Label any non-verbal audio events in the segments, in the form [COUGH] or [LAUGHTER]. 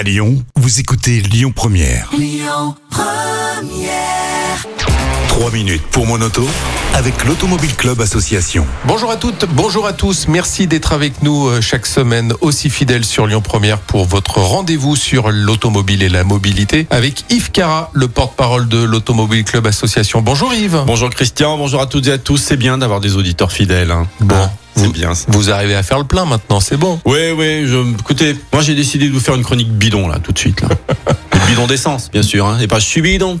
À Lyon, vous écoutez Lyon Première. 3 minutes pour mon auto avec l'Automobile Club Association. Bonjour à toutes, bonjour à tous. Merci d'être avec nous euh, chaque semaine, aussi fidèles sur Lyon Première pour votre rendez-vous sur l'automobile et la mobilité avec Yves Cara, le porte-parole de l'Automobile Club Association. Bonjour Yves. Bonjour Christian, bonjour à toutes et à tous. C'est bien d'avoir des auditeurs fidèles. hein. Bon, Ah, vous- bien ça. Vous arrivez à faire le plein maintenant, c'est bon. Oui, oui, je, écoutez, moi j'ai décidé de vous faire une chronique bidon là, tout de suite. Là. [LAUGHS] Bidon d'essence, bien sûr. Hein. Et pas je suis bidon,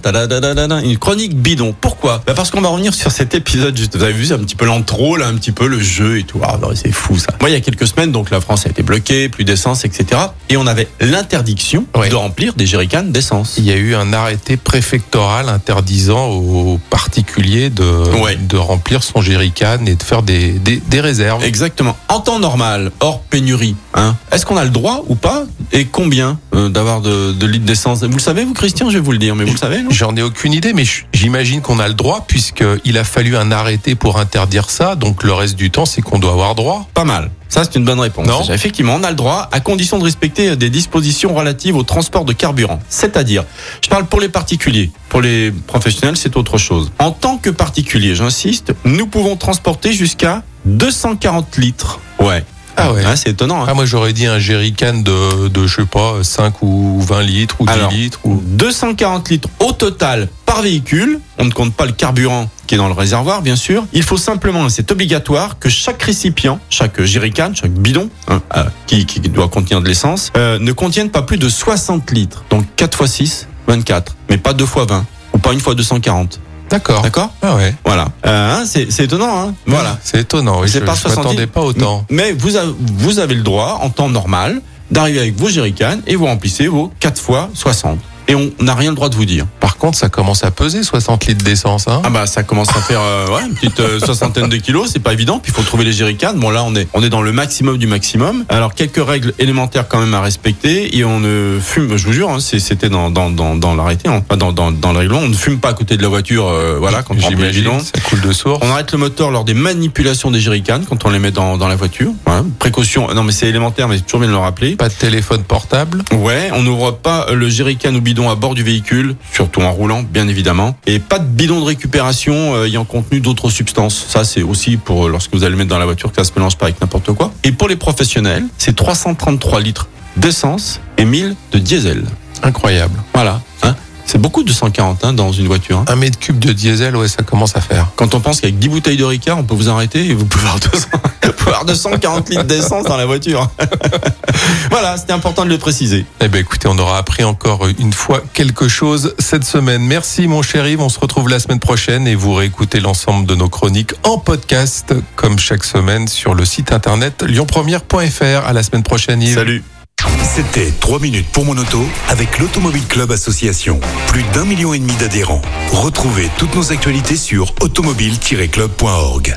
une chronique bidon. Pourquoi? Bah Parce qu'on va revenir sur cet épisode, juste, vous avez vu, c'est un petit peu l'intro, là, un petit peu le jeu et tout. Ah, c'est fou ça. Moi, il y a quelques semaines, donc la France a été bloquée, plus d'essence, etc. Et on avait l'interdiction de remplir des jerrycans d'essence. Il y a eu un arrêté préfectoral interdisant aux particuliers de, de remplir son jerrycan et de faire des, des, des réserves. Exactement. En temps normal, hors pénurie, hein, est-ce qu'on a le droit ou pas Et combien euh, d'avoir de, de litres d'essence? Vous le savez, vous, Christian? Je vais vous le dire, mais vous le savez, J'en ai aucune idée, mais j'imagine qu'on a le droit puisqu'il a fallu un arrêté pour interdire ça. Donc le reste du temps, c'est qu'on doit avoir droit. Pas mal. Ça, c'est une bonne réponse. Non. Effectivement, on a le droit, à condition de respecter des dispositions relatives au transport de carburant. C'est-à-dire, je parle pour les particuliers. Pour les professionnels, c'est autre chose. En tant que particulier, j'insiste, nous pouvons transporter jusqu'à 240 litres. Ouais. Ah ouais. Hein, c'est étonnant. hein. Ah, moi, j'aurais dit un jerrycan de, de, je sais pas, 5 ou 20 litres ou 10 Alors, litres. Ou... 240 litres au total par véhicule. On ne compte pas le carburant qui est dans le réservoir, bien sûr. Il faut simplement, et c'est obligatoire, que chaque récipient, chaque jerrycan, chaque bidon hein, euh, qui, qui doit contenir de l'essence, euh, ne contienne pas plus de 60 litres. Donc 4 x 6, 24. Mais pas 2 x 20. Ou pas une fois 240. D'accord. D'accord Ah ouais. Voilà. Euh, hein, c'est c'est étonnant, hein Voilà. C'est étonnant. Oui, C'est je pas je 70. m'attendais pas autant. Mais vous avez, vous avez le droit, en temps normal, d'arriver avec vos jerrycans et vous remplissez vos 4 fois 60. Et on n'a rien le droit de vous dire. Contre, ça commence à peser 60 litres d'essence. Hein Ah bah ça commence à faire euh, ouais, une petite euh, soixantaine de kilos, c'est pas évident. Puis il faut trouver les jerrycans. Bon là on est on est dans le maximum du maximum. Alors quelques règles élémentaires quand même à respecter et on ne fume. Je vous jure, hein, c'était dans dans dans, dans l'arrêté, hein, dans dans dans le règlement. On ne fume pas à côté de la voiture. euh, voilà quand remplit le bidon. J'imagine. Ça coule de source. On arrête le moteur lors des manipulations des jerrycans quand on les met dans, dans la voiture. Voilà. Précaution. Non mais c'est élémentaire, mais c'est toujours bien de le rappeler. Pas de téléphone portable. Ouais, on n'ouvre pas le jerrycan ou bidon à bord du véhicule, surtout en roulant, bien évidemment. Et pas de bidon de récupération euh, ayant contenu d'autres substances. Ça, c'est aussi pour euh, lorsque vous allez le mettre dans la voiture, que ça se mélange pas avec n'importe quoi. Et pour les professionnels, c'est 333 litres d'essence et 1000 de diesel. Incroyable. Voilà. Hein c'est beaucoup de 140 hein, dans une voiture. hein. Un mètre cube de diesel, ouais, ça commence à faire. Quand on pense qu'avec 10 bouteilles de Ricard, on peut vous arrêter et vous pouvez avoir, 200, [LAUGHS] vous pouvez avoir 240 litres d'essence dans la voiture. [LAUGHS] voilà, c'était important de le préciser. Eh ben écoutez, on aura appris encore une fois quelque chose cette semaine. Merci mon cher Yves, on se retrouve la semaine prochaine et vous réécoutez l'ensemble de nos chroniques en podcast comme chaque semaine sur le site internet lyonpremière.fr. À la semaine prochaine Yves. Salut. C'était 3 minutes pour mon auto avec l'Automobile Club Association. Plus d'un million et demi d'adhérents. Retrouvez toutes nos actualités sur automobile-club.org.